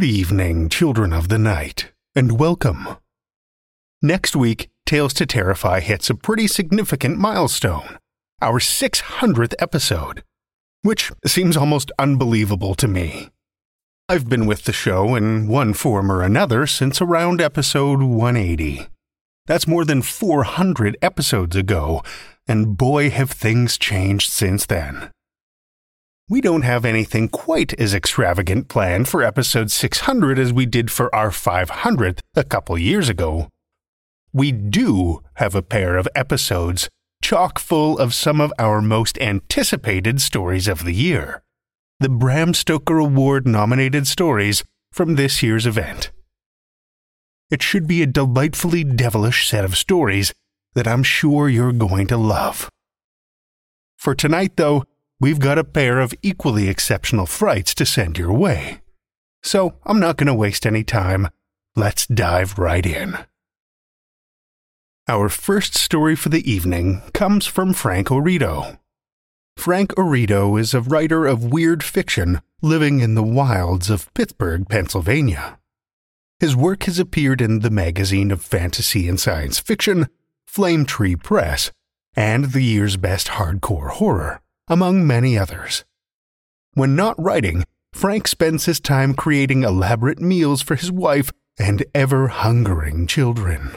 Good evening, children of the night, and welcome. Next week, Tales to Terrify hits a pretty significant milestone our 600th episode, which seems almost unbelievable to me. I've been with the show in one form or another since around episode 180. That's more than 400 episodes ago, and boy, have things changed since then. We don't have anything quite as extravagant planned for episode 600 as we did for our 500th a couple years ago. We do have a pair of episodes chock full of some of our most anticipated stories of the year. The Bram Stoker Award nominated stories from this year's event. It should be a delightfully devilish set of stories that I'm sure you're going to love. For tonight, though, we've got a pair of equally exceptional frights to send your way. So I'm not going to waste any time. Let's dive right in. Our first story for the evening comes from Frank Oreto. Frank Oreto is a writer of weird fiction living in the wilds of Pittsburgh, Pennsylvania. His work has appeared in the magazine of fantasy and science fiction, Flame Tree Press, and the year's best hardcore horror, among many others. When not writing, Frank spends his time creating elaborate meals for his wife and ever hungering children.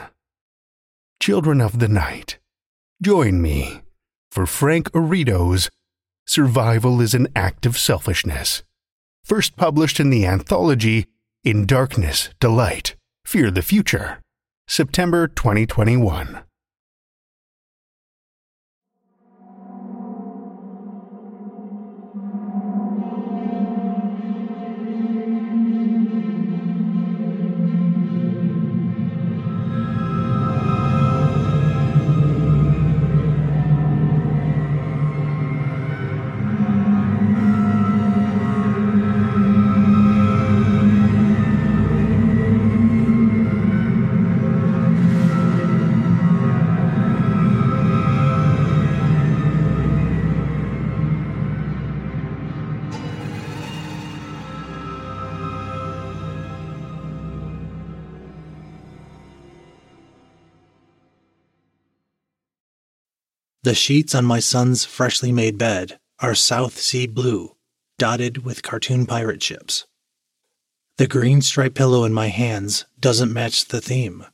Children of the Night, join me for Frank Oreto's Survival is an Act of Selfishness, first published in the anthology In Darkness, Delight, Fear the Future, September 2021. The sheets on my son's freshly made bed are South Sea blue, dotted with cartoon pirate ships. The green striped pillow in my hands doesn't match the theme.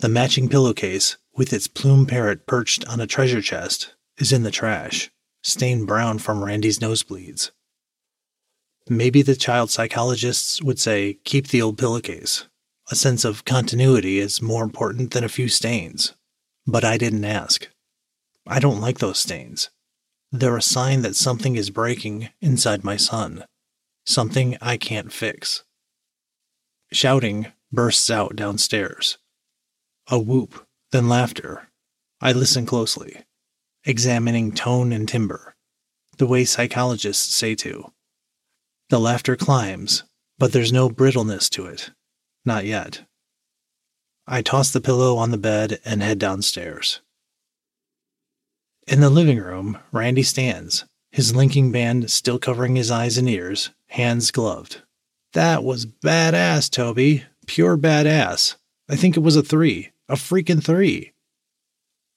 The matching pillowcase, with its plume parrot perched on a treasure chest, is in the trash, stained brown from Randy's nosebleeds. Maybe the child psychologists would say keep the old pillowcase. A sense of continuity is more important than a few stains. But I didn't ask. I don't like those stains. They're a sign that something is breaking inside my son, something I can't fix. Shouting bursts out downstairs. A whoop, then laughter. I listen closely, examining tone and timbre, the way psychologists say to. The laughter climbs, but there's no brittleness to it. Not yet. I toss the pillow on the bed and head downstairs. In the living room, Randy stands, his linking band still covering his eyes and ears, hands gloved. That was badass, Toby. Pure badass. I think it was a three. A freaking three.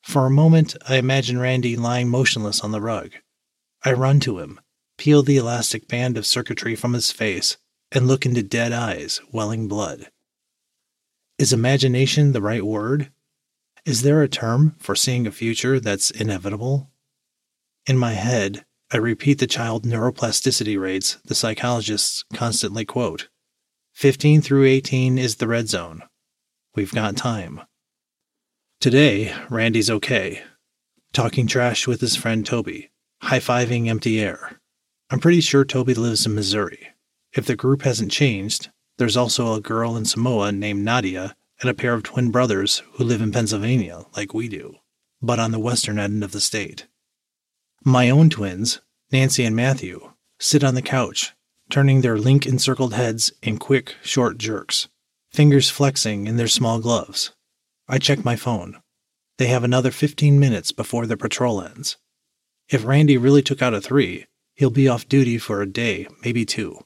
For a moment, I imagine Randy lying motionless on the rug. I run to him, peel the elastic band of circuitry from his face, and look into dead eyes, welling blood. Is imagination the right word? Is there a term for seeing a future that's inevitable? In my head, I repeat the child neuroplasticity rates the psychologists constantly quote 15 through 18 is the red zone. We've got time. Today, Randy's okay. Talking trash with his friend Toby, high fiving empty air. I'm pretty sure Toby lives in Missouri. If the group hasn't changed, there's also a girl in Samoa named Nadia and a pair of twin brothers who live in Pennsylvania, like we do, but on the western end of the state. My own twins, Nancy and Matthew, sit on the couch, turning their link encircled heads in quick, short jerks, fingers flexing in their small gloves. I check my phone. They have another 15 minutes before their patrol ends. If Randy really took out a three, he'll be off duty for a day, maybe two.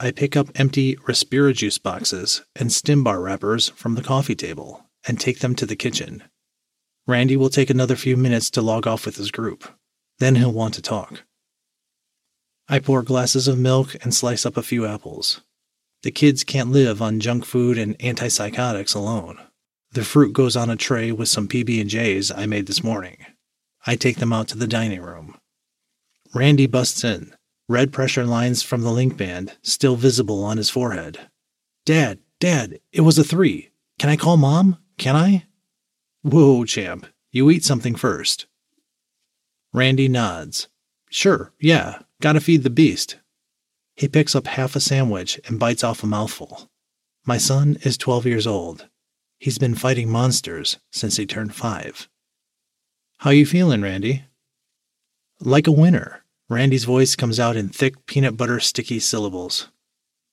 I pick up empty Respirajuice boxes and Stimbar wrappers from the coffee table and take them to the kitchen. Randy will take another few minutes to log off with his group. Then he'll want to talk. I pour glasses of milk and slice up a few apples. The kids can't live on junk food and antipsychotics alone. The fruit goes on a tray with some PB&Js I made this morning. I take them out to the dining room. Randy busts in, red pressure lines from the link band still visible on his forehead. Dad, Dad, it was a three. Can I call Mom? Can I? Whoa, champ. You eat something first. Randy nods. Sure, yeah, gotta feed the beast. He picks up half a sandwich and bites off a mouthful. My son is 12 years old. He's been fighting monsters since he turned five. How you feeling, Randy? Like a winner. Randy's voice comes out in thick peanut butter sticky syllables.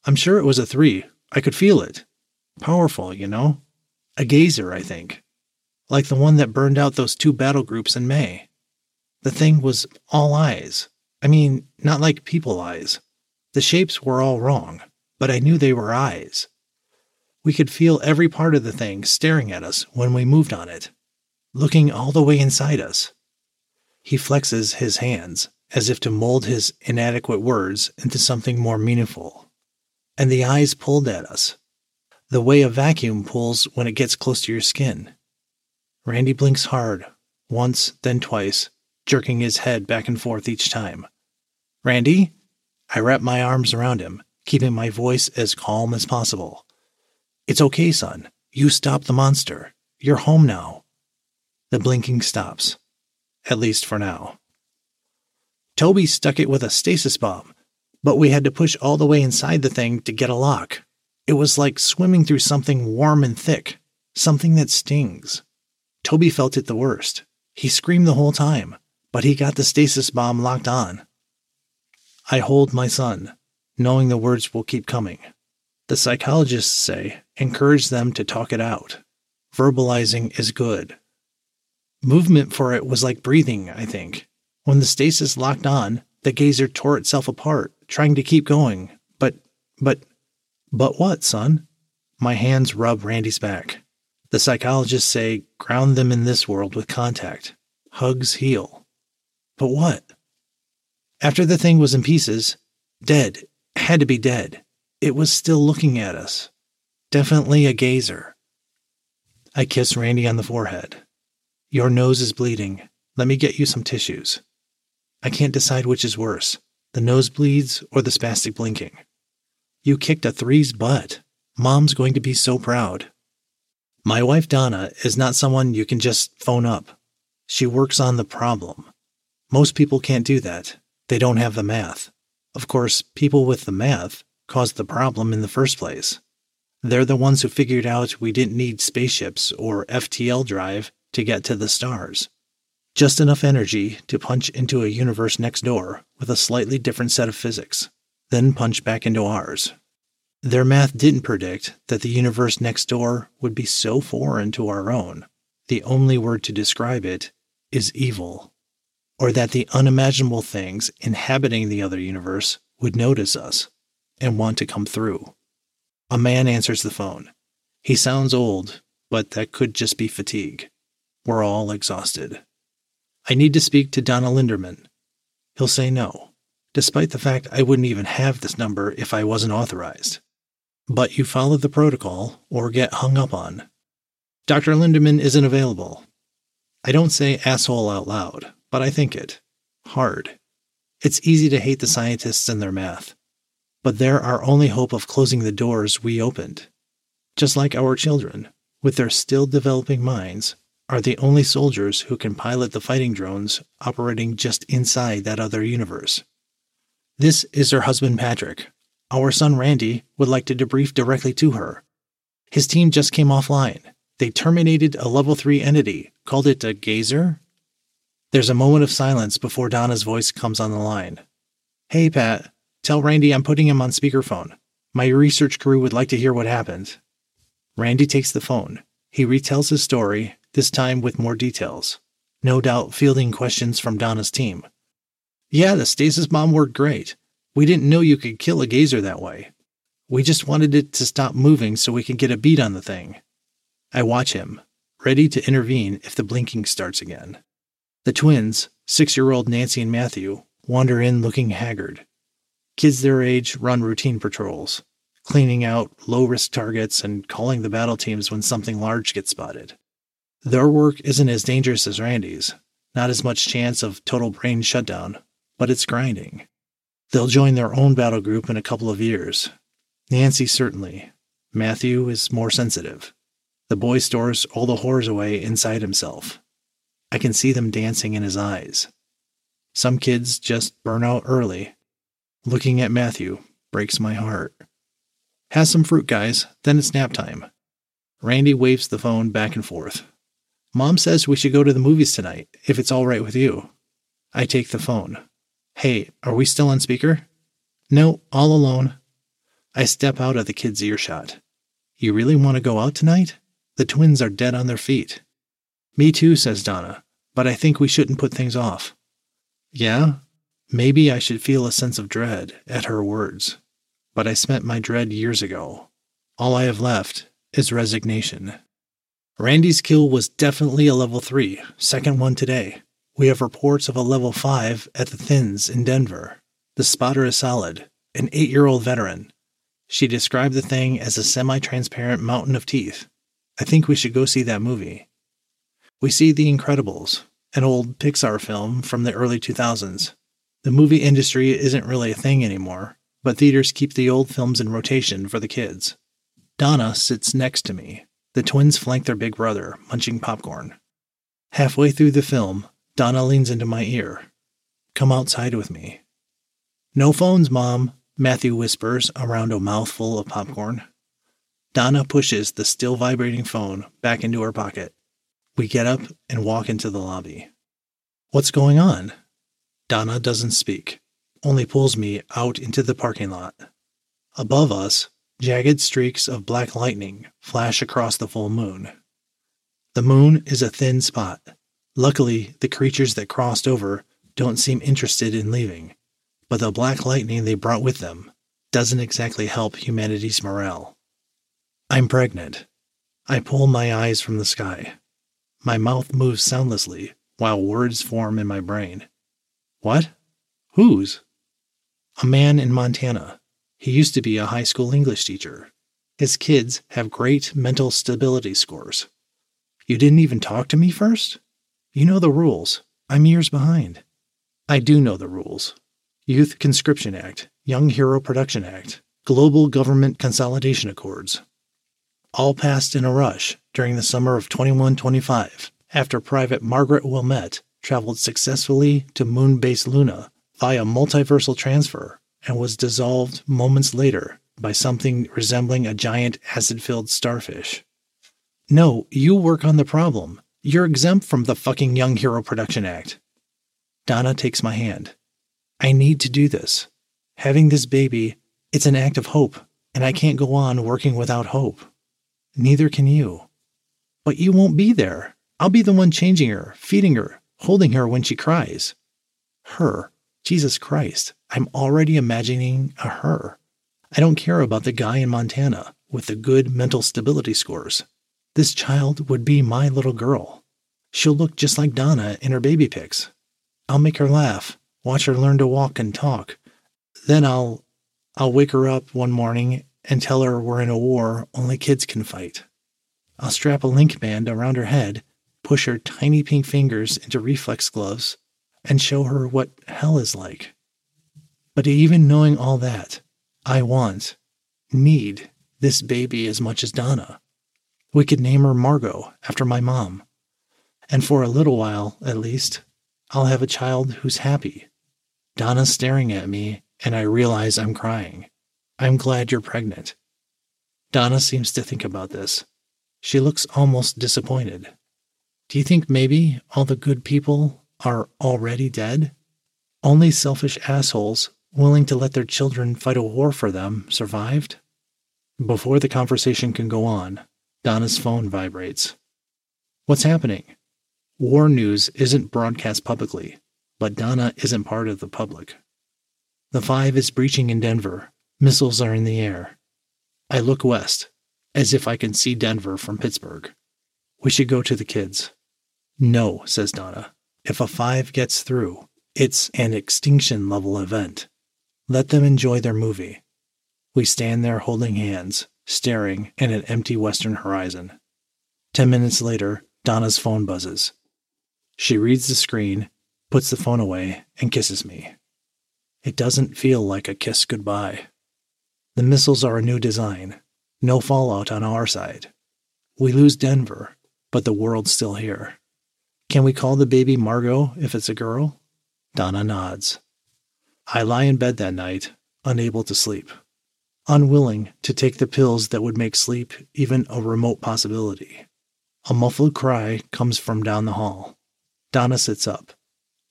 I'm sure it was a three. I could feel it. Powerful, you know? A gazer, I think. Like the one that burned out those two battle groups in May. The thing was all eyes. I mean, not like people eyes. The shapes were all wrong, but I knew they were eyes. We could feel every part of the thing staring at us when we moved on it, looking all the way inside us. He flexes his hands, as if to mold his inadequate words into something more meaningful. And the eyes pulled at us, the way a vacuum pulls when it gets close to your skin. Randy blinks hard, once, then twice, jerking his head back and forth each time. Randy? I wrap my arms around him, keeping my voice as calm as possible. It's okay, son. You stopped the monster. You're home now. The blinking stops, at least for now. Toby stuck it with a stasis bomb, but we had to push all the way inside the thing to get a lock. It was like swimming through something warm and thick, something that stings. Toby felt it the worst. He screamed the whole time, but he got the stasis bomb locked on. I hold my son, knowing the words will keep coming. The psychologists say encourage them to talk it out. Verbalizing is good. Movement for it was like breathing, I think. When the stasis locked on, the gazer tore itself apart, trying to keep going. But, but, but what, son? My hands rub Randy's back. The psychologists say ground them in this world with contact. hugs heal. But what? After the thing was in pieces, dead, had to be dead, it was still looking at us. Definitely a gazer. I kiss Randy on the forehead. Your nose is bleeding. Let me get you some tissues. I can't decide which is worse the nosebleeds or the spastic blinking. You kicked a three's butt. Mom's going to be so proud. My wife Donna is not someone you can just phone up. She works on the problem. Most people can't do that. They don't have the math. Of course, people with the math caused the problem in the first place. They're the ones who figured out we didn't need spaceships or FTL drive to get to the stars. Just enough energy to punch into a universe next door with a slightly different set of physics, then punch back into ours. Their math didn't predict that the universe next door would be so foreign to our own. The only word to describe it is evil. Or that the unimaginable things inhabiting the other universe would notice us and want to come through. A man answers the phone. He sounds old, but that could just be fatigue. We're all exhausted. I need to speak to Donna Linderman. He'll say no, despite the fact I wouldn't even have this number if I wasn't authorized. But you follow the protocol or get hung up on. Dr. Linderman isn't available. I don't say asshole out loud, but I think it. Hard. It's easy to hate the scientists and their math. But they're our only hope of closing the doors we opened. Just like our children, with their still developing minds, are the only soldiers who can pilot the fighting drones operating just inside that other universe. This is her husband Patrick. Our son Randy would like to debrief directly to her. His team just came offline. They terminated a level 3 entity, called it a gazer. There's a moment of silence before Donna's voice comes on the line. Hey, Pat, tell Randy I'm putting him on speakerphone. My research crew would like to hear what happened. Randy takes the phone. He retells his story this time with more details, no doubt fielding questions from Donna's team. Yeah, the stasis bomb worked great. We didn't know you could kill a gazer that way. We just wanted it to stop moving so we could get a beat on the thing. I watch him, ready to intervene if the blinking starts again. The twins, six year old Nancy and Matthew, wander in looking haggard. Kids their age run routine patrols, cleaning out low risk targets and calling the battle teams when something large gets spotted. Their work isn't as dangerous as Randy's, not as much chance of total brain shutdown, but it's grinding. They'll join their own battle group in a couple of years. Nancy certainly. Matthew is more sensitive. The boy stores all the horrors away inside himself. I can see them dancing in his eyes. Some kids just burn out early. Looking at Matthew breaks my heart. Has some fruit, guys, then it's nap time. Randy waves the phone back and forth. Mom says we should go to the movies tonight, if it's all right with you. I take the phone. Hey, are we still on speaker? No, all alone. I step out of the kid's earshot. You really want to go out tonight? The twins are dead on their feet. Me too, says Donna, but I think we shouldn't put things off. Yeah? Maybe I should feel a sense of dread at her words. But I spent my dread years ago. All I have left is resignation. Randy's kill was definitely a level 3, second one today. We have reports of a level 5 at the Thins in Denver. The spotter is solid, an 8 year old veteran. She described the thing as a semi transparent mountain of teeth. I think we should go see that movie. We see The Incredibles, an old Pixar film from the early 2000s. The movie industry isn't really a thing anymore, but theaters keep the old films in rotation for the kids. Donna sits next to me, the twins flank their big brother, munching popcorn. Halfway through the film, Donna leans into my ear. Come outside with me. No phones, Mom, Matthew whispers around a mouthful of popcorn. Donna pushes the still vibrating phone back into her pocket. We get up and walk into the lobby. What's going on? Donna doesn't speak, only pulls me out into the parking lot. Above us, Jagged streaks of black lightning flash across the full moon. The moon is a thin spot. Luckily, the creatures that crossed over don't seem interested in leaving, but the black lightning they brought with them doesn't exactly help humanity's morale. I'm pregnant. I pull my eyes from the sky. My mouth moves soundlessly while words form in my brain. What? Whose? A man in Montana. He used to be a high school English teacher. His kids have great mental stability scores. You didn't even talk to me first? You know the rules. I'm years behind. I do know the rules. Youth Conscription Act, Young Hero Production Act, Global Government Consolidation Accords. All passed in a rush during the summer of 2125 after Private Margaret Wilmette traveled successfully to moon base Luna via multiversal transfer and was dissolved moments later by something resembling a giant acid filled starfish. No, you work on the problem. You're exempt from the fucking Young Hero Production Act. Donna takes my hand. I need to do this. Having this baby, it's an act of hope, and I can't go on working without hope. Neither can you. But you won't be there. I'll be the one changing her, feeding her, holding her when she cries. Her. Jesus Christ. I'm already imagining a her. I don't care about the guy in Montana with the good mental stability scores. This child would be my little girl. She'll look just like Donna in her baby pics. I'll make her laugh, watch her learn to walk and talk. Then I'll I'll wake her up one morning and tell her we're in a war only kids can fight. I'll strap a link band around her head, push her tiny pink fingers into reflex gloves, and show her what hell is like. But even knowing all that, I want, need this baby as much as Donna. We could name her Margot after my mom. And for a little while, at least, I'll have a child who's happy. Donna's staring at me, and I realize I'm crying. I'm glad you're pregnant. Donna seems to think about this. She looks almost disappointed. Do you think maybe all the good people are already dead? Only selfish assholes willing to let their children fight a war for them survived? Before the conversation can go on, Donna's phone vibrates. What's happening? War news isn't broadcast publicly, but Donna isn't part of the public. The Five is breaching in Denver. Missiles are in the air. I look west, as if I can see Denver from Pittsburgh. We should go to the kids. No, says Donna. If a five gets through, it's an extinction level event. Let them enjoy their movie. We stand there holding hands, staring at an empty western horizon. Ten minutes later, Donna's phone buzzes. She reads the screen, puts the phone away, and kisses me. It doesn't feel like a kiss goodbye. The missiles are a new design, no fallout on our side. We lose Denver, but the world's still here. Can we call the baby Margot if it's a girl? Donna nods. I lie in bed that night, unable to sleep, unwilling to take the pills that would make sleep even a remote possibility. A muffled cry comes from down the hall. Donna sits up.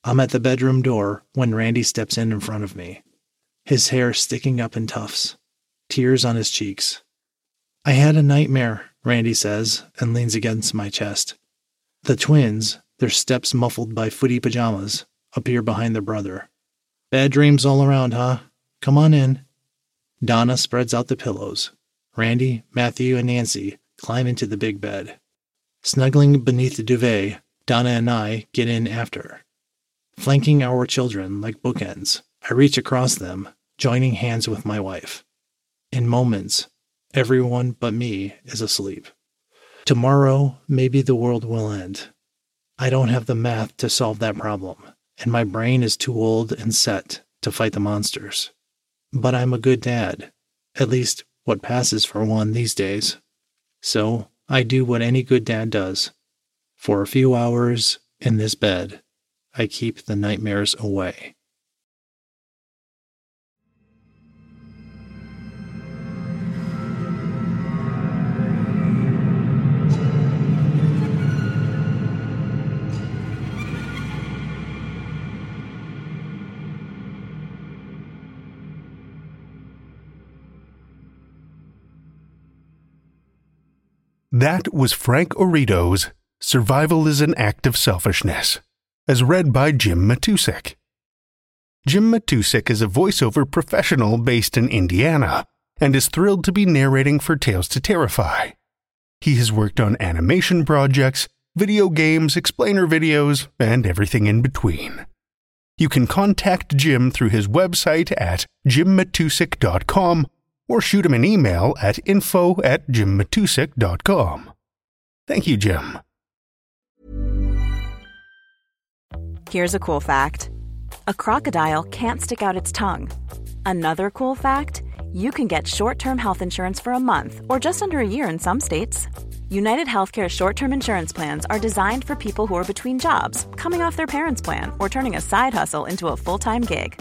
I'm at the bedroom door when Randy steps in in front of me, his hair sticking up in tufts, tears on his cheeks. I had a nightmare, Randy says, and leans against my chest. The twins, their steps muffled by footy pajamas, appear behind their brother. Bad dreams all around, huh? Come on in. Donna spreads out the pillows. Randy, Matthew, and Nancy climb into the big bed. Snuggling beneath the duvet, Donna and I get in after. Flanking our children like bookends, I reach across them, joining hands with my wife. In moments, everyone but me is asleep. Tomorrow, maybe the world will end. I don't have the math to solve that problem and my brain is too old and set to fight the monsters. But I'm a good dad, at least what passes for one these days. So I do what any good dad does. For a few hours in this bed, I keep the nightmares away. That was Frank Oreto's Survival is an Act of Selfishness, as read by Jim Matusik. Jim Matusik is a voiceover professional based in Indiana and is thrilled to be narrating for Tales to Terrify. He has worked on animation projects, video games, explainer videos, and everything in between. You can contact Jim through his website at jimmatusik.com or shoot him an email at info at jimmatusik.com. Thank you, Jim. Here's a cool fact a crocodile can't stick out its tongue. Another cool fact you can get short term health insurance for a month or just under a year in some states. United Healthcare short term insurance plans are designed for people who are between jobs, coming off their parents' plan, or turning a side hustle into a full time gig.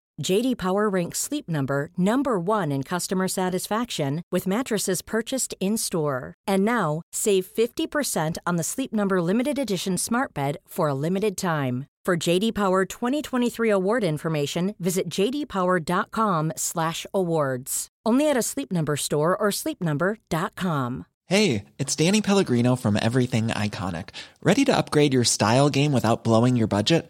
JD Power ranks Sleep Number number 1 in customer satisfaction with mattresses purchased in-store. And now, save 50% on the Sleep Number limited edition Smart Bed for a limited time. For JD Power 2023 award information, visit jdpower.com/awards. Only at a Sleep Number store or sleepnumber.com. Hey, it's Danny Pellegrino from Everything Iconic. Ready to upgrade your style game without blowing your budget?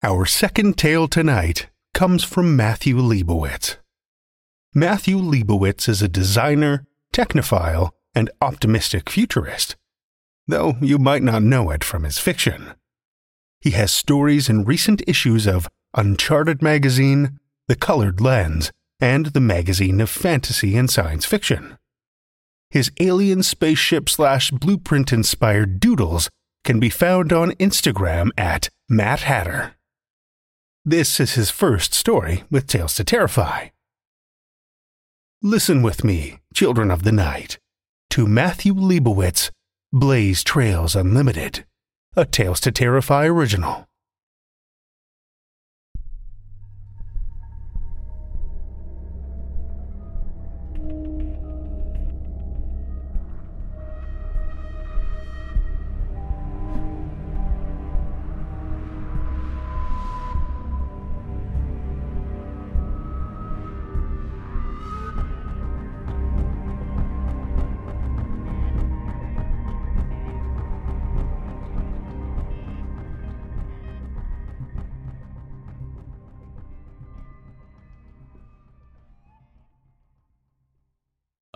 Our second tale tonight comes from Mathew Lebowitz. Mathew Lebowitz is a designer, technophile, and optimistic futurist, though you might not know it from his fiction. He has stories in recent issues of Uncharted Magazine, The Colored Lens, and the Magazine of Fantasy and Science Fiction. His alien spaceship slash blueprint inspired doodles can be found on Instagram at Matt Hatter. This is his first story with Tales to Terrify. Listen with me, children of the night, to Mathew Lebowitz, Blaze Trails Unlimited, a Tales to Terrify original.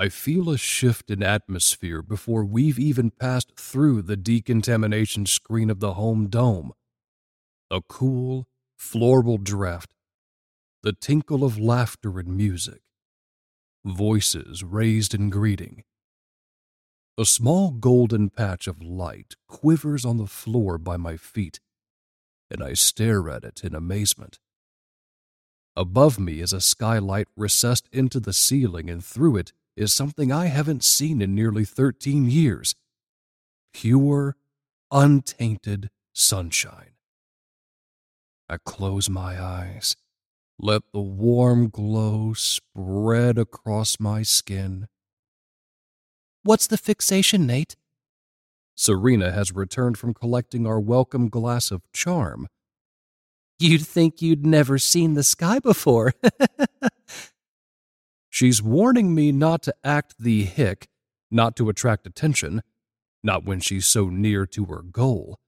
I feel a shift in atmosphere before we've even passed through the decontamination screen of the home dome. A cool, floral draft, the tinkle of laughter and music, voices raised in greeting. A small golden patch of light quivers on the floor by my feet, and I stare at it in amazement. Above me is a skylight recessed into the ceiling, and through it is something I haven't seen in nearly 13 years pure, untainted sunshine. I close my eyes, let the warm glow spread across my skin. What's the fixation, Nate? Serena has returned from collecting our welcome glass of charm. You'd think you'd never seen the sky before. She's warning me not to act the hick, not to attract attention, not when she's so near to her goal.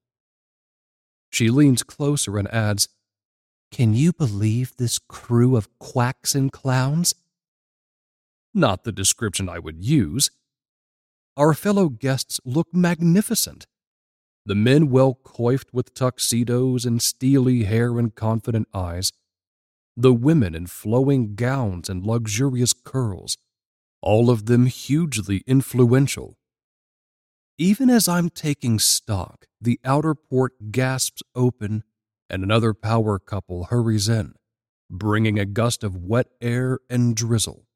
She leans closer and adds, Can you believe this crew of quacks and clowns? Not the description I would use. Our fellow guests look magnificent. The men well coiffed with tuxedos and steely hair and confident eyes the women in flowing gowns and luxurious curls, all of them hugely influential. Even as I'm taking stock, the outer port gasps open and another power couple hurries in, bringing a gust of wet air and drizzle.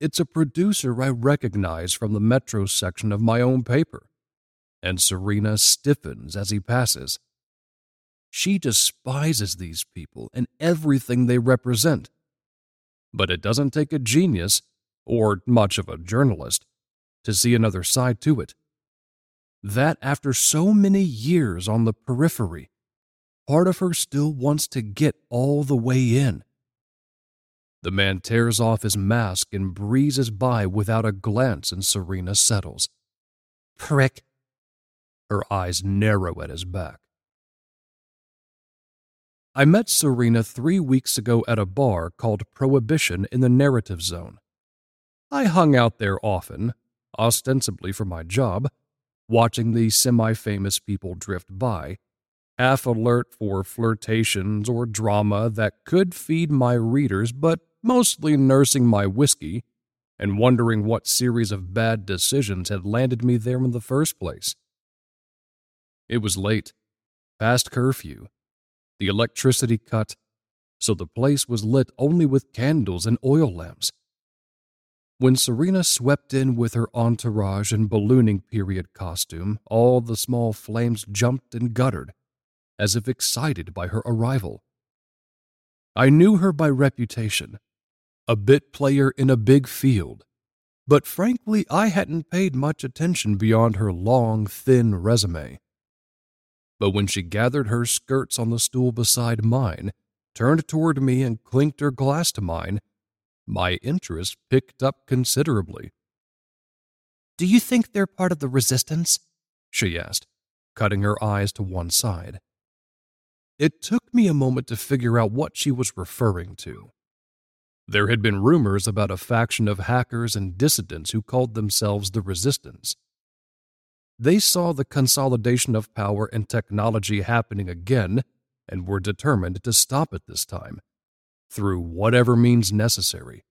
It's a producer I recognize from the metro section of my own paper, and Serena stiffens as he passes. She despises these people and everything they represent. But it doesn't take a genius, or much of a journalist, to see another side to it. That after so many years on the periphery, part of her still wants to get all the way in. The man tears off his mask and breezes by without a glance, and Serena settles. Prick. Her eyes narrow at his back. I met Serena three weeks ago at a bar called Prohibition in the Narrative Zone. I hung out there often, ostensibly for my job, watching the semi famous people drift by, half alert for flirtations or drama that could feed my readers, but mostly nursing my whiskey and wondering what series of bad decisions had landed me there in the first place. It was late, past curfew, the electricity cut, so the place was lit only with candles and oil lamps. When Serena swept in with her entourage and ballooning period costume, all the small flames jumped and guttered, as if excited by her arrival. I knew her by reputation, a bit player in a big field, but frankly, I hadn't paid much attention beyond her long, thin resume. But when she gathered her skirts on the stool beside mine, turned toward me, and clinked her glass to mine, my interest picked up considerably. Do you think they're part of the resistance? she asked, cutting her eyes to one side. It took me a moment to figure out what she was referring to. There had been rumors about a faction of hackers and dissidents who called themselves the Resistance. They saw the consolidation of power and technology happening again and were determined to stop it this time through whatever means necessary.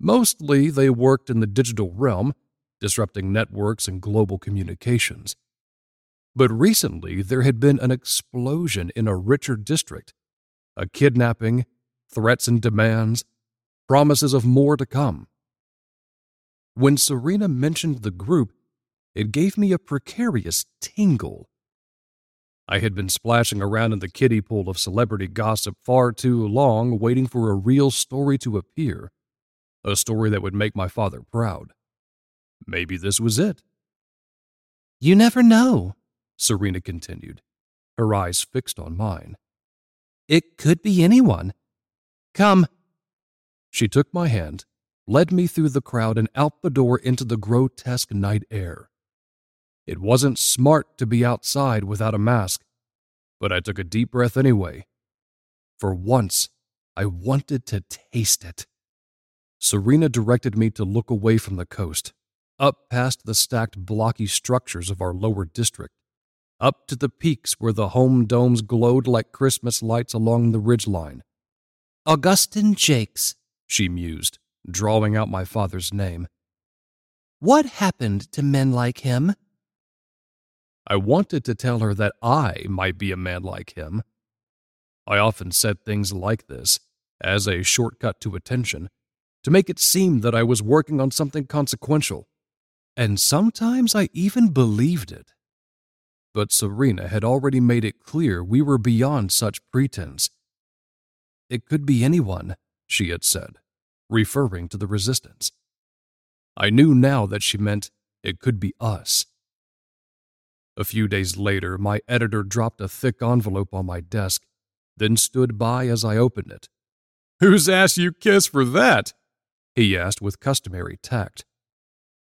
Mostly, they worked in the digital realm, disrupting networks and global communications. But recently, there had been an explosion in a richer district, a kidnapping, threats and demands, promises of more to come. When Serena mentioned the group, it gave me a precarious tingle I had been splashing around in the kiddie pool of celebrity gossip far too long, waiting for a real story to appear. A story that would make my father proud. Maybe this was it. You never know, Serena continued, her eyes fixed on mine. It could be anyone. Come. She took my hand, led me through the crowd, and out the door into the grotesque night air. It wasn't smart to be outside without a mask, but I took a deep breath anyway. For once, I wanted to taste it. Serena directed me to look away from the coast, up past the stacked blocky structures of our lower district, up to the peaks where the home domes glowed like Christmas lights along the ridgeline. Augustine Jakes, she mused, drawing out my father's name. What happened to men like him? I wanted to tell her that I might be a man like him. I often said things like this, as a shortcut to attention, to make it seem that I was working on something consequential, and sometimes I even believed it. But Serena had already made it clear we were beyond such pretense. It could be anyone, she had said, referring to the resistance. I knew now that she meant it could be us. A few days later, my editor dropped a thick envelope on my desk, then stood by as I opened it. Whose ass you kiss for that? he asked with customary tact.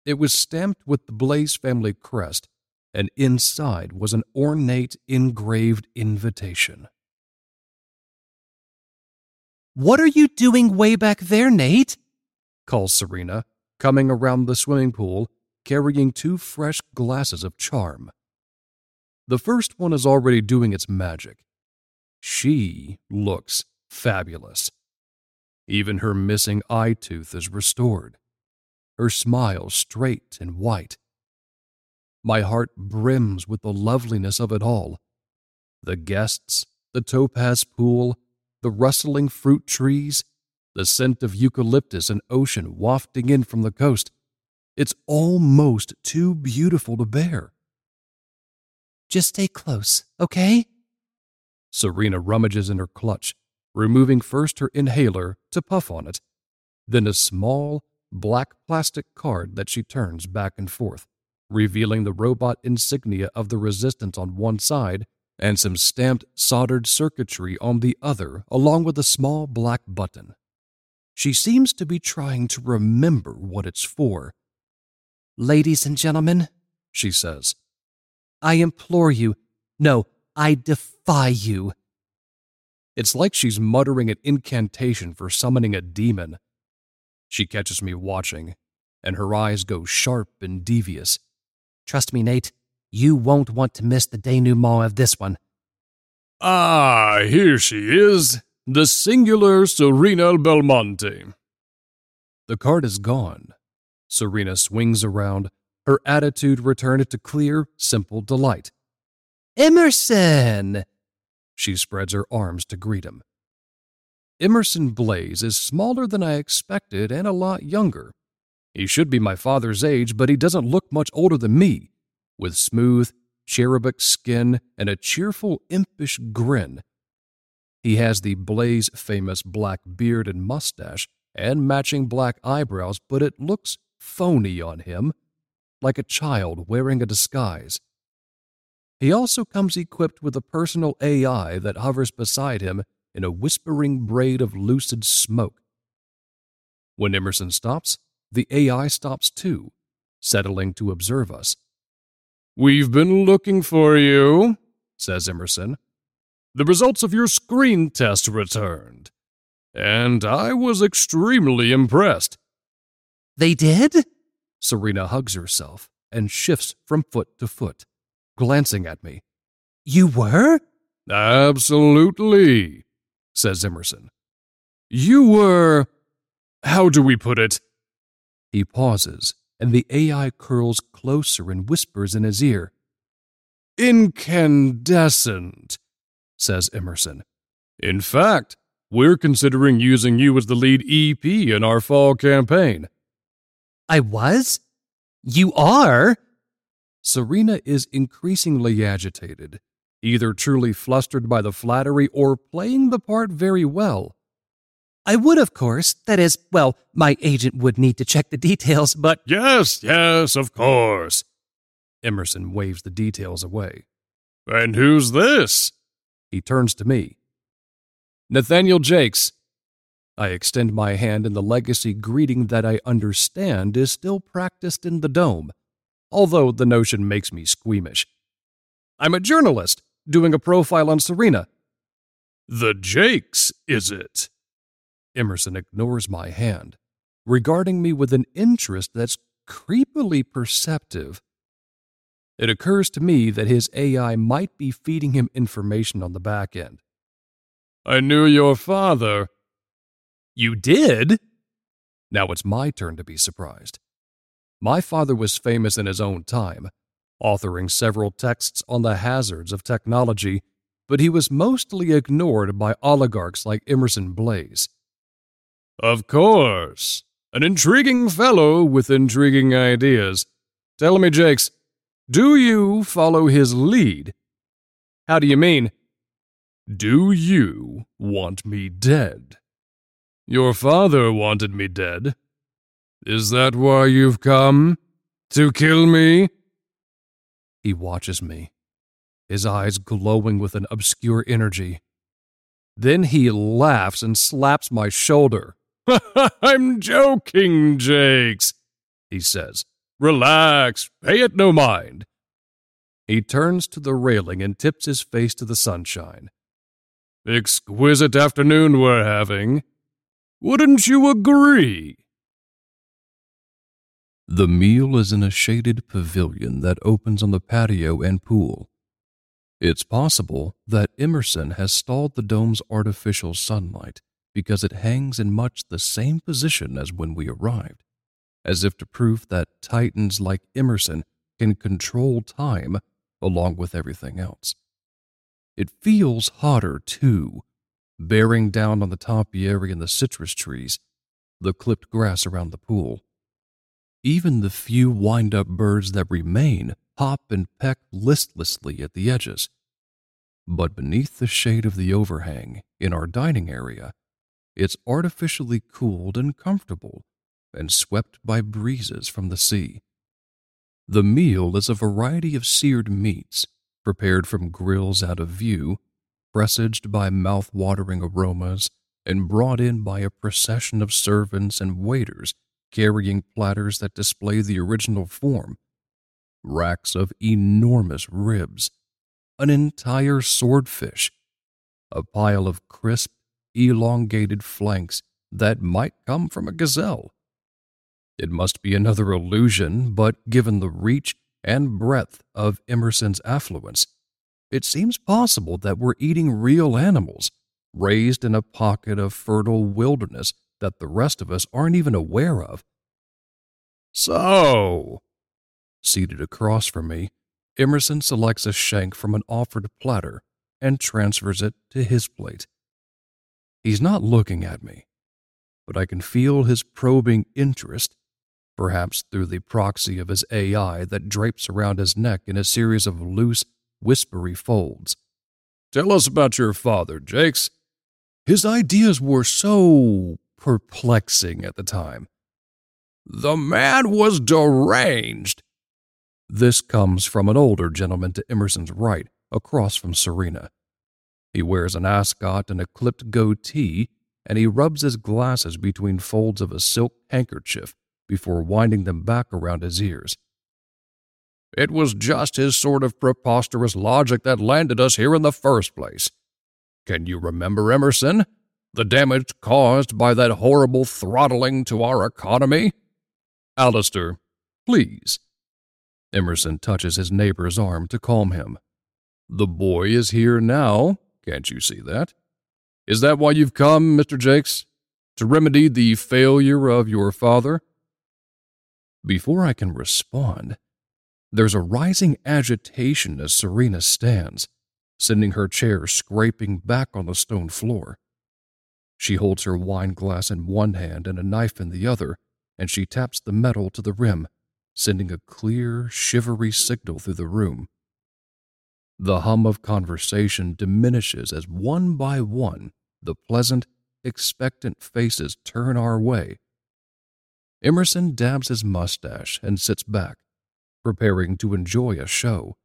It was stamped with the Blaze family crest, and inside was an ornate engraved invitation. What are you doing way back there, Nate? calls Serena, coming around the swimming pool, carrying two fresh glasses of charm. The first one is already doing its magic. She looks fabulous. Even her missing eye tooth is restored. Her smile straight and white. my heart brims with the loveliness of it all. The guests, the topaz pool, the rustling fruit trees, the scent of eucalyptus and ocean wafting in from the coast. It's almost too beautiful to bear. Just stay close, okay? Serena rummages in her clutch, removing first her inhaler to puff on it, then a small, black plastic card that she turns back and forth, revealing the robot insignia of the resistance on one side and some stamped soldered circuitry on the other, along with a small black button. She seems to be trying to remember what it's for. Ladies and gentlemen, she says, I implore you, no, I defy you. It's like she's muttering an incantation for summoning a demon. She catches me watching, and her eyes go sharp and devious. Trust me, Nate, you won't want to miss the denouement of this one. Ah, here she is, the singular Serena Belmonte. The card is gone. Serena swings around, her attitude returned to clear, simple delight. Emerson! She spreads her arms to greet him. Emerson Blaze is smaller than I expected and a lot younger. He should be my father's age, but he doesn't look much older than me, with smooth, cherubic skin and a cheerful, impish grin. He has the Blaze famous black beard and mustache and matching black eyebrows, but it looks phony on him, like a child wearing a disguise. He also comes equipped with a personal AI that hovers beside him in a whispering braid of lucid smoke. When Emerson stops, the AI stops too, settling to observe us. We've been looking for you, says Emerson. The results of your screen test returned, and I was extremely impressed. They did? Serena hugs herself and shifts from foot to foot glancing at me. You were? Absolutely, says Emerson. You were. How do we put it? He pauses, and the AI curls closer and whispers in his ear. Incandescent, says Emerson. In fact, we're considering using you as the lead EP in our fall campaign. I was? You are? Serena is increasingly agitated, either truly flustered by the flattery or playing the part very well. I would, of course. That is, well, my agent would need to check the details, but. Yes, yes, of course. Emerson waves the details away. And who's this? He turns to me. Nathaniel Jakes. I extend my hand in the legacy greeting that I understand is still practiced in the dome although the notion makes me squeamish. I'm a journalist doing a profile on Serena. The Jakes, is it? Emerson ignores my hand, regarding me with an interest that's creepily perceptive. It occurs to me that his AI might be feeding him information on the back end. I knew your father. You did? Now it's my turn to be surprised. My father was famous in his own time, authoring several texts on the hazards of technology, but he was mostly ignored by oligarchs like Emerson Blaze. Of course, an intriguing fellow with intriguing ideas. Tell me, Jakes, do you follow his lead? How do you mean? Do you want me dead? Your father wanted me dead, is that why you've come? To kill me? He watches me, his eyes glowing with an obscure energy. Then he laughs and slaps my shoulder. I'm joking, Jakes, he says. Relax, pay it no mind. He turns to the railing and tips his face to the sunshine. Exquisite afternoon we're having. Wouldn't you agree? The meal is in a shaded pavilion that opens on the patio and pool. It's possible that Emerson has stalled the dome's artificial sunlight because it hangs in much the same position as when we arrived, as if to prove that titans like Emerson can control time along with everything else. It feels hotter, too, bearing down on the topiary and the citrus trees, the clipped grass around the pool. Even the few wind up birds that remain hop and peck listlessly at the edges. But beneath the shade of the overhang in our dining area, it's artificially cooled and comfortable and swept by breezes from the sea. The meal is a variety of seared meats prepared from grills out of view, presaged by mouth-watering aromas, and brought in by a procession of servants and waiters carrying platters that display the original form. Racks of enormous ribs, an entire swordfish, a pile of crisp, elongated flanks that might come from a gazelle. It must be another illusion, but given the reach and breadth of Emerson's affluence, it seems possible that we're eating real animals raised in a pocket of fertile wilderness that the rest of us aren't even aware of. So, seated across from me, Emerson selects a shank from an offered platter and transfers it to his plate. He's not looking at me, but I can feel his probing interest perhaps through the proxy of his AI that drapes around his neck in a series of loose, whispery folds. Tell us about your father, Jakes. His ideas were so perplexing at the time. The man was deranged. This comes from an older gentleman to Emerson's right, across from Serena. He wears an ascot and a clipped goatee, and he rubs his glasses between folds of a silk handkerchief before winding them back around his ears. It was just his sort of preposterous logic that landed us here in the first place. Can you remember Emerson? The damage caused by that horrible throttling to our economy? Alistair, please. Emerson touches his neighbor's arm to calm him. The boy is here now, can't you see that? Is that why you've come, Mr. Jakes? To remedy the failure of your father? Before I can respond, there's a rising agitation as Serena stands, sending her chair scraping back on the stone floor. She holds her wine glass in one hand and a knife in the other, and she taps the metal to the rim, sending a clear, shivery signal through the room. The hum of conversation diminishes as one by one the pleasant, expectant faces turn our way Emerson dabs his mustache and sits back, preparing to enjoy a show.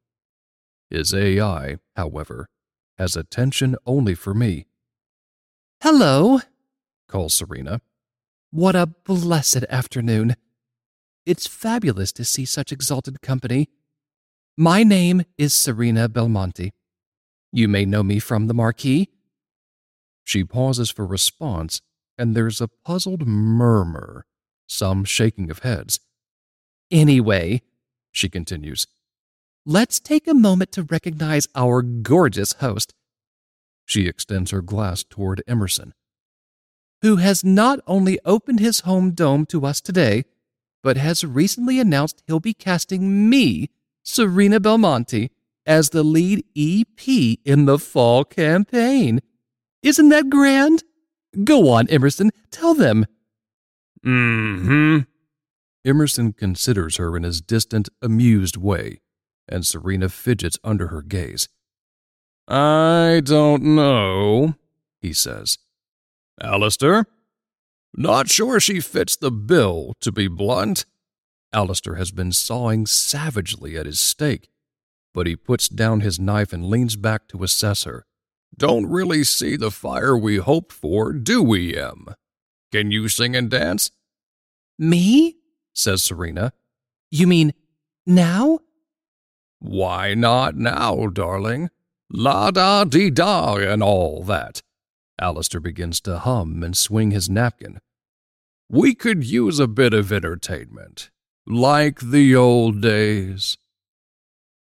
His AI, however, has attention only for me. Hello, calls Serena. What a blessed afternoon. It's fabulous to see such exalted company. My name is Serena Belmonte. You may know me from the Marquis. She pauses for response, and there's a puzzled murmur some shaking of heads. Anyway, she continues, let's take a moment to recognize our gorgeous host. She extends her glass toward Emerson, who has not only opened his home dome to us today, but has recently announced he'll be casting me, Serena Belmonte, as the lead EP in the fall campaign. Isn't that grand? Go on, Emerson, tell them. Mm-hmm. Emerson considers her in his distant, amused way, and Serena fidgets under her gaze. I don't know, he says. Alistair? Not sure she fits the bill, to be blunt. Alistair has been sawing savagely at his steak, but he puts down his knife and leans back to assess her. Don't really see the fire we hoped for, do we, Em? Can you sing and dance? Me? Says Serena. You mean now? Why not now, darling? La da dee da and all that. Alistair begins to hum and swing his napkin. We could use a bit of entertainment, like the old days.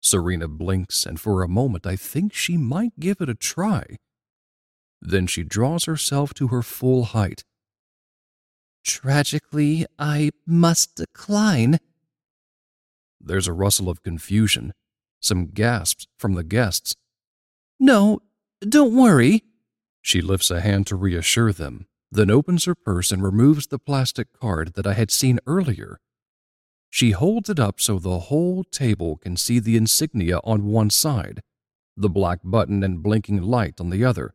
Serena blinks, and for a moment I think she might give it a try. Then she draws herself to her full height Tragically, I must decline. There's a rustle of confusion, some gasps from the guests. No, don't worry. She lifts a hand to reassure them, then opens her purse and removes the plastic card that I had seen earlier. She holds it up so the whole table can see the insignia on one side, the black button and blinking light on the other.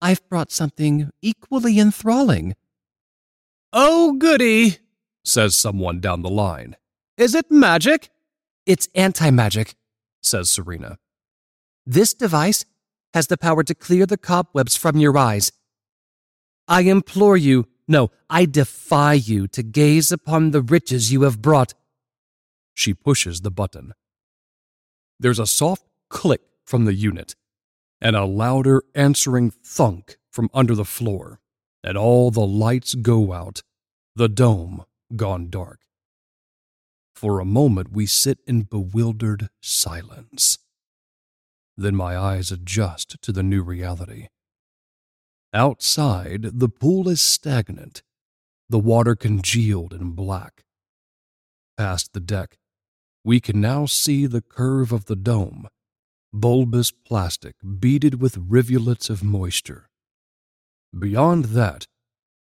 I've brought something equally enthralling. Oh, goody, says someone down the line. Is it magic? It's anti magic, says Serena. This device has the power to clear the cobwebs from your eyes. I implore you, no, I defy you to gaze upon the riches you have brought. She pushes the button. There's a soft click from the unit, and a louder answering thunk from under the floor, and all the lights go out, the dome gone dark. For a moment, we sit in bewildered silence. Then my eyes adjust to the new reality. Outside, the pool is stagnant, the water congealed and black. Past the deck, we can now see the curve of the dome, bulbous plastic beaded with rivulets of moisture. Beyond that,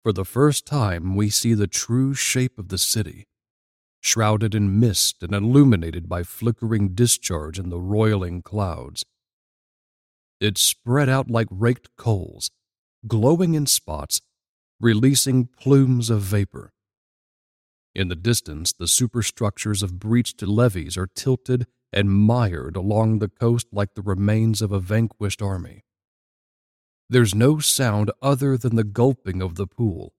for the first time, we see the true shape of the city, shrouded in mist and illuminated by flickering discharge in the roiling clouds. It spread out like raked coals, glowing in spots, releasing plumes of vapor. In the distance, the superstructures of breached levees are tilted and mired along the coast like the remains of a vanquished army. There's no sound other than the gulping of the pool,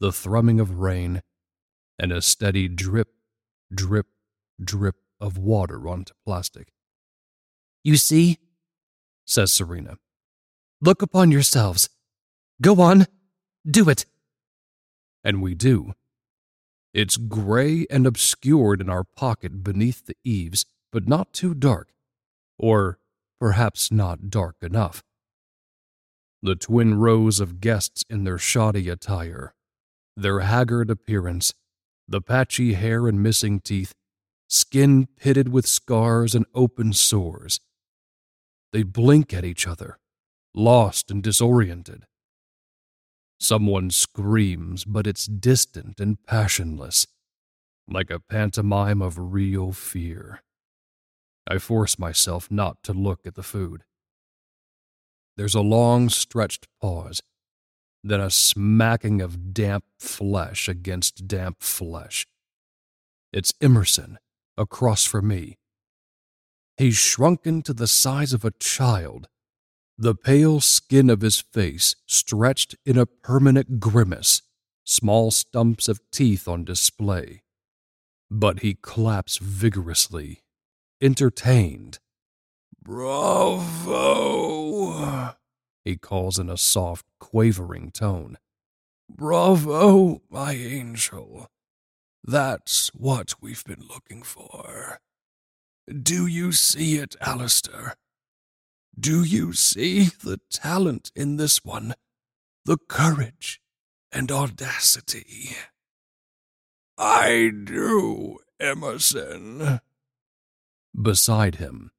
the thrumming of rain, and a steady drip, drip, drip of water onto plastic. You see, says Serena. Look upon yourselves. Go on, do it. And we do. It's gray and obscured in our pocket beneath the eaves, but not too dark, or perhaps not dark enough. The twin rows of guests in their shoddy attire, their haggard appearance, the patchy hair and missing teeth, skin pitted with scars and open sores. They blink at each other, lost and disoriented. Someone screams, but it's distant and passionless, like a pantomime of real fear. I force myself not to look at the food. There's a long stretched pause, then a smacking of damp flesh against damp flesh. It's Emerson, across from me. He's shrunken to the size of a child, the pale skin of his face stretched in a permanent grimace, small stumps of teeth on display. But he claps vigorously, entertained. Bravo! He calls in a soft, quavering tone. Bravo, my angel. That's what we've been looking for. Do you see it, Alistair? Do you see the talent in this one? The courage and audacity? I do, Emerson. Beside him,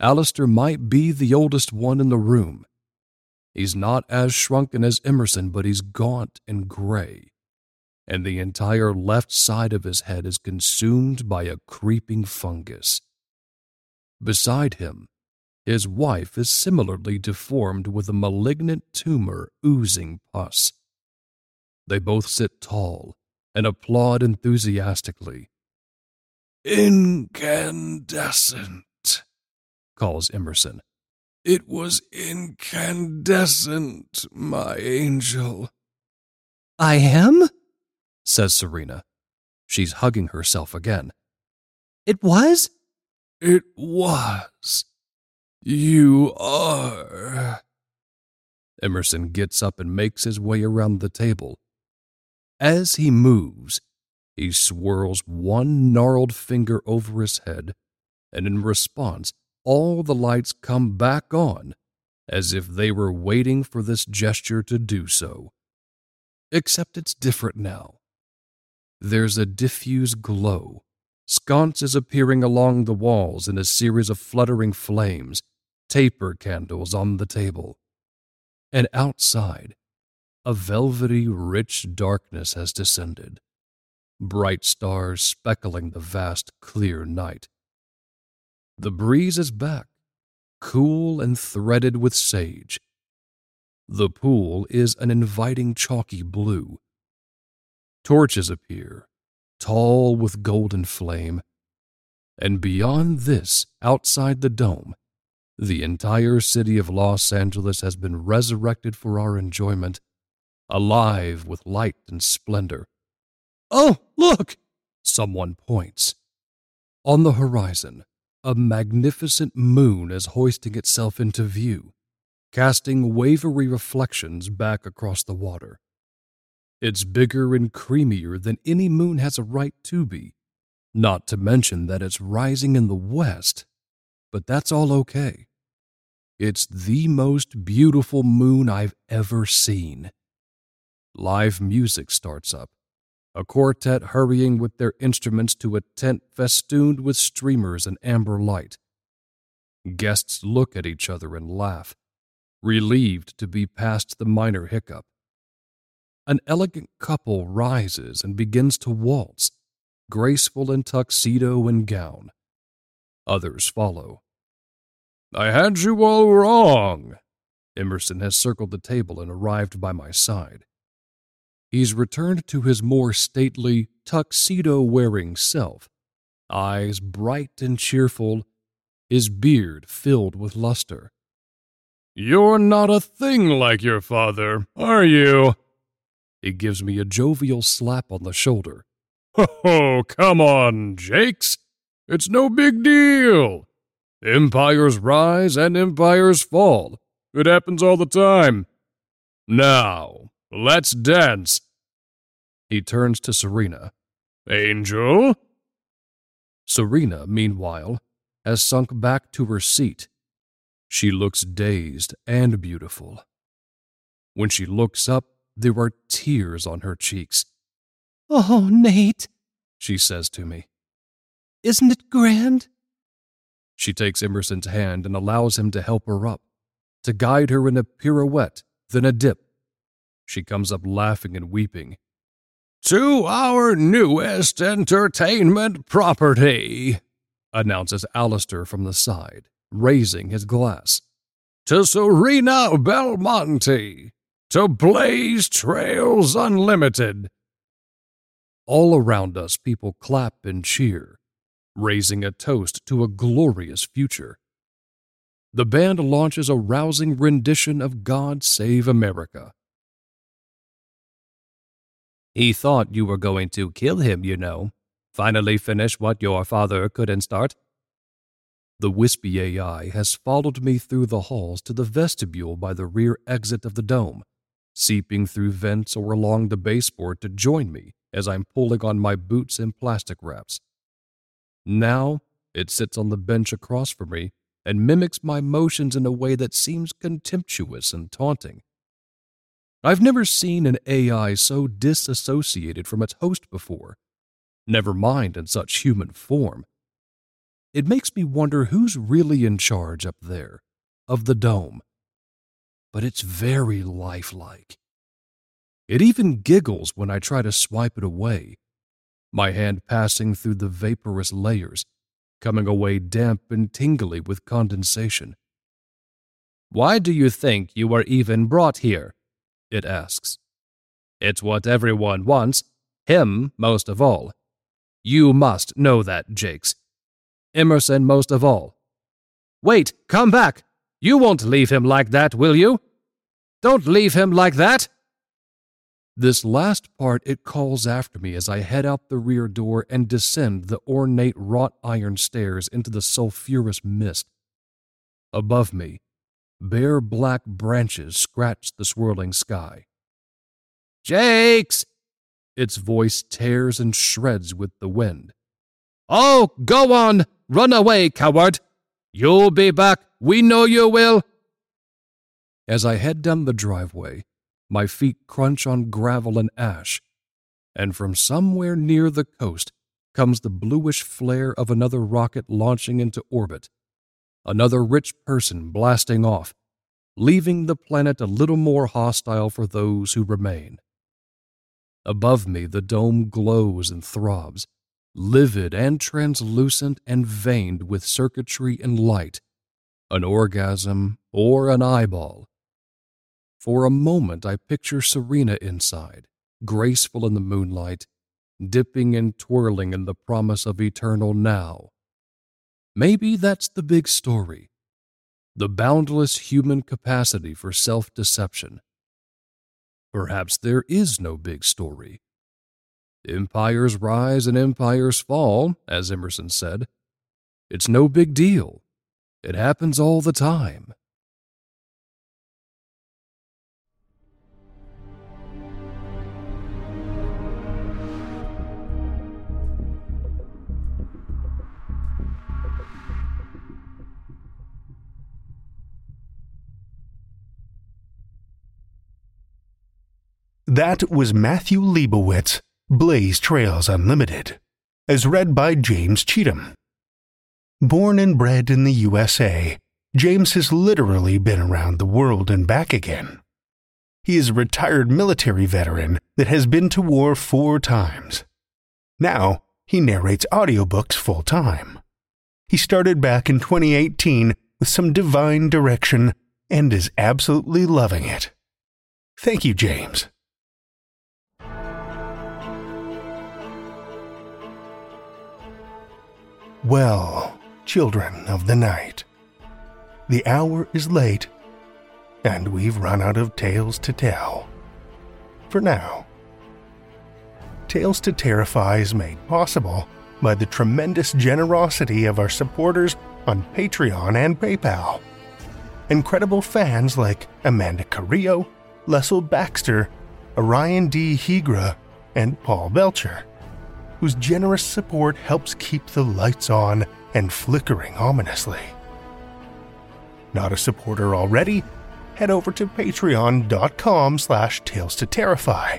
Alistair might be the oldest one in the room. He's not as shrunken as Emerson, but he's gaunt and gray, and the entire left side of his head is consumed by a creeping fungus. Beside him, his wife is similarly deformed with a malignant tumor oozing pus. They both sit tall and applaud enthusiastically. Incandescent, calls Emerson. It was incandescent, my angel. I am? says Serena. She's hugging herself again. It was? It was. You are. Emerson gets up and makes his way around the table. As he moves, he swirls one gnarled finger over his head, and in response, all the lights come back on, as if they were waiting for this gesture to do so. Except it's different now. There's a diffuse glow, sconces appearing along the walls in a series of fluttering flames, taper candles on the table. And outside, a velvety, rich darkness has descended, bright stars speckling the vast, clear night. The breeze is back, cool and threaded with sage. The pool is an inviting chalky blue. Torches appear, tall with golden flame, and beyond this, outside the dome, the entire city of Los Angeles has been resurrected for our enjoyment, alive with light and splendor. Oh, look! Someone points. On the horizon, a magnificent moon is hoisting itself into view, casting wavery reflections back across the water. It's bigger and creamier than any moon has a right to be, not to mention that it's rising in the west, but that's all okay. It's the most beautiful moon I've ever seen. Live music starts up, a quartet hurrying with their instruments to a tent festooned with streamers and amber light. Guests look at each other and laugh, relieved to be past the minor hiccup. An elegant couple rises and begins to waltz, graceful in tuxedo and gown. Others follow. I had you all wrong. Emerson has circled the table and arrived by my side. He's returned to his more stately, tuxedo wearing self, eyes bright and cheerful, his beard filled with luster. You're not a thing like your father, are you? He gives me a jovial slap on the shoulder. Oh, come on, Jakes. It's no big deal. Empires rise and empires fall. It happens all the time. Now, let's dance. He turns to Serena. Angel? Serena, meanwhile, has sunk back to her seat. She looks dazed and beautiful. When she looks up, there are tears on her cheeks. Oh, Nate, she says to me. Isn't it grand? She takes Emerson's hand and allows him to help her up, to guide her in a pirouette, then a dip. She comes up laughing and weeping. To our newest entertainment property, announces Alistair from the side, raising his glass. To Serena Belmonte, to Blaze Trails Unlimited. All around us, people clap and cheer, raising a toast to a glorious future. The band launches a rousing rendition of God Save America. He thought you were going to kill him, you know. Finally finish what your father couldn't start. The wispy AI has followed me through the halls to the vestibule by the rear exit of the dome, seeping through vents or along the baseboard to join me as I'm pulling on my boots and plastic wraps. Now it sits on the bench across from me and mimics my motions in a way that seems contemptuous and taunting. I've never seen an AI so disassociated from its host before, never mind in such human form. It makes me wonder who's really in charge up there, of the dome. But it's very lifelike. It even giggles when I try to swipe it away, my hand passing through the vaporous layers, coming away damp and tingly with condensation. Why do you think you were even brought here? It asks. It's what everyone wants, him most of all. You must know that, Jakes. Emerson most of all. Wait, come back! You won't leave him like that, will you? Don't leave him like that! This last part it calls after me as I head out the rear door and descend the ornate wrought iron stairs into the sulphurous mist. Above me, Bare black branches scratch the swirling sky. Jakes! Its voice tears and shreds with the wind. Oh, go on! Run away, coward! You'll be back! We know you will! As I head down the driveway, my feet crunch on gravel and ash, and from somewhere near the coast, comes the bluish flare of another rocket launching into orbit, another rich person blasting off, leaving the planet a little more hostile for those who remain. Above me, the dome glows and throbs, livid and translucent and veined with circuitry and light, an orgasm or an eyeball. For a moment, I picture Serena inside, graceful in the moonlight, dipping and twirling in the promise of eternal now. Maybe that's the big story the boundless human capacity for self deception. Perhaps there is no big story. Empires rise and empires fall, as Emerson said. It's no big deal. It happens all the time. That was Mathew Lebowitz, Blaze Trails Unlimited, as read by James Cheatham. Born and bred in the USA, James has literally been around the world and back again. He is a retired military veteran that has been to war four times. Now, he narrates audiobooks full time. He started back in 2018 with some divine direction and is absolutely loving it. Thank you, James. Well, children of the night, the hour is late, and we've run out of tales to tell. For now. Tales to Terrify is made possible by the tremendous generosity of our supporters on Patreon and PayPal. Incredible fans like Amanda Carrillo, Lestle Baxter, Orion D. Hegre, and Paul Belcher whose generous support helps keep the lights on and flickering ominously. Not a supporter already? Head over to patreon.com slash tales to terrify,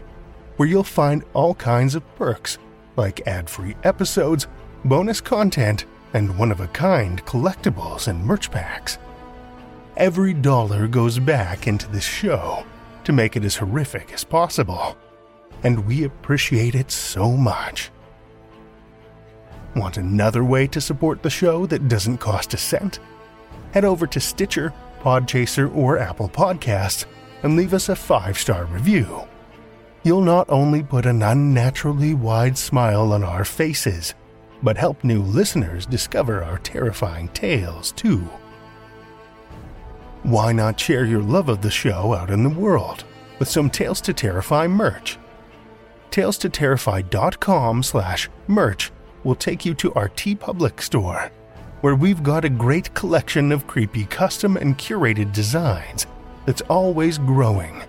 where you'll find all kinds of perks like ad-free episodes, bonus content, and one-of-a-kind collectibles and merch packs. Every dollar goes back into this show to make it as horrific as possible, and we appreciate it so much. Want another way to support the show that doesn't cost a cent? Head over to Stitcher, Podchaser, or Apple Podcasts and leave us a five star review. You'll not only put an unnaturally wide smile on our faces, but help new listeners discover our terrifying tales too. Why not share your love of the show out in the world with some Tales to Terrify merch? Tales to TalesToTerrify.com slash merch will take you to our TeePublic store, where we've got a great collection of creepy custom and curated designs that's always growing.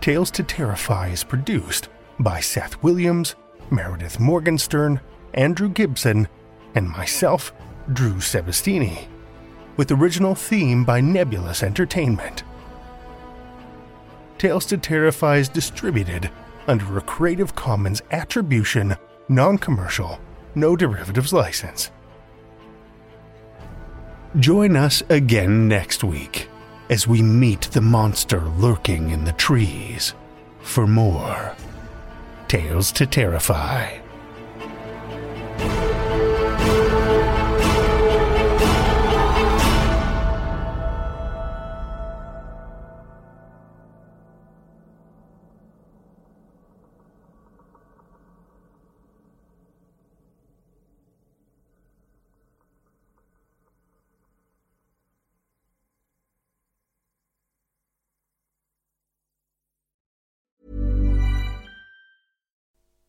Tales to Terrify is produced by Seth Williams, Meredith Morgenstern, Andrew Gibson, and myself, Drew Sebastiani, with original theme by Nebulus Entertainment. Tales to Terrify is distributed under a Creative Commons Attribution non commercial, no derivatives license. Join us again next week as we meet the monster lurking in the trees for more Tales to Terrify.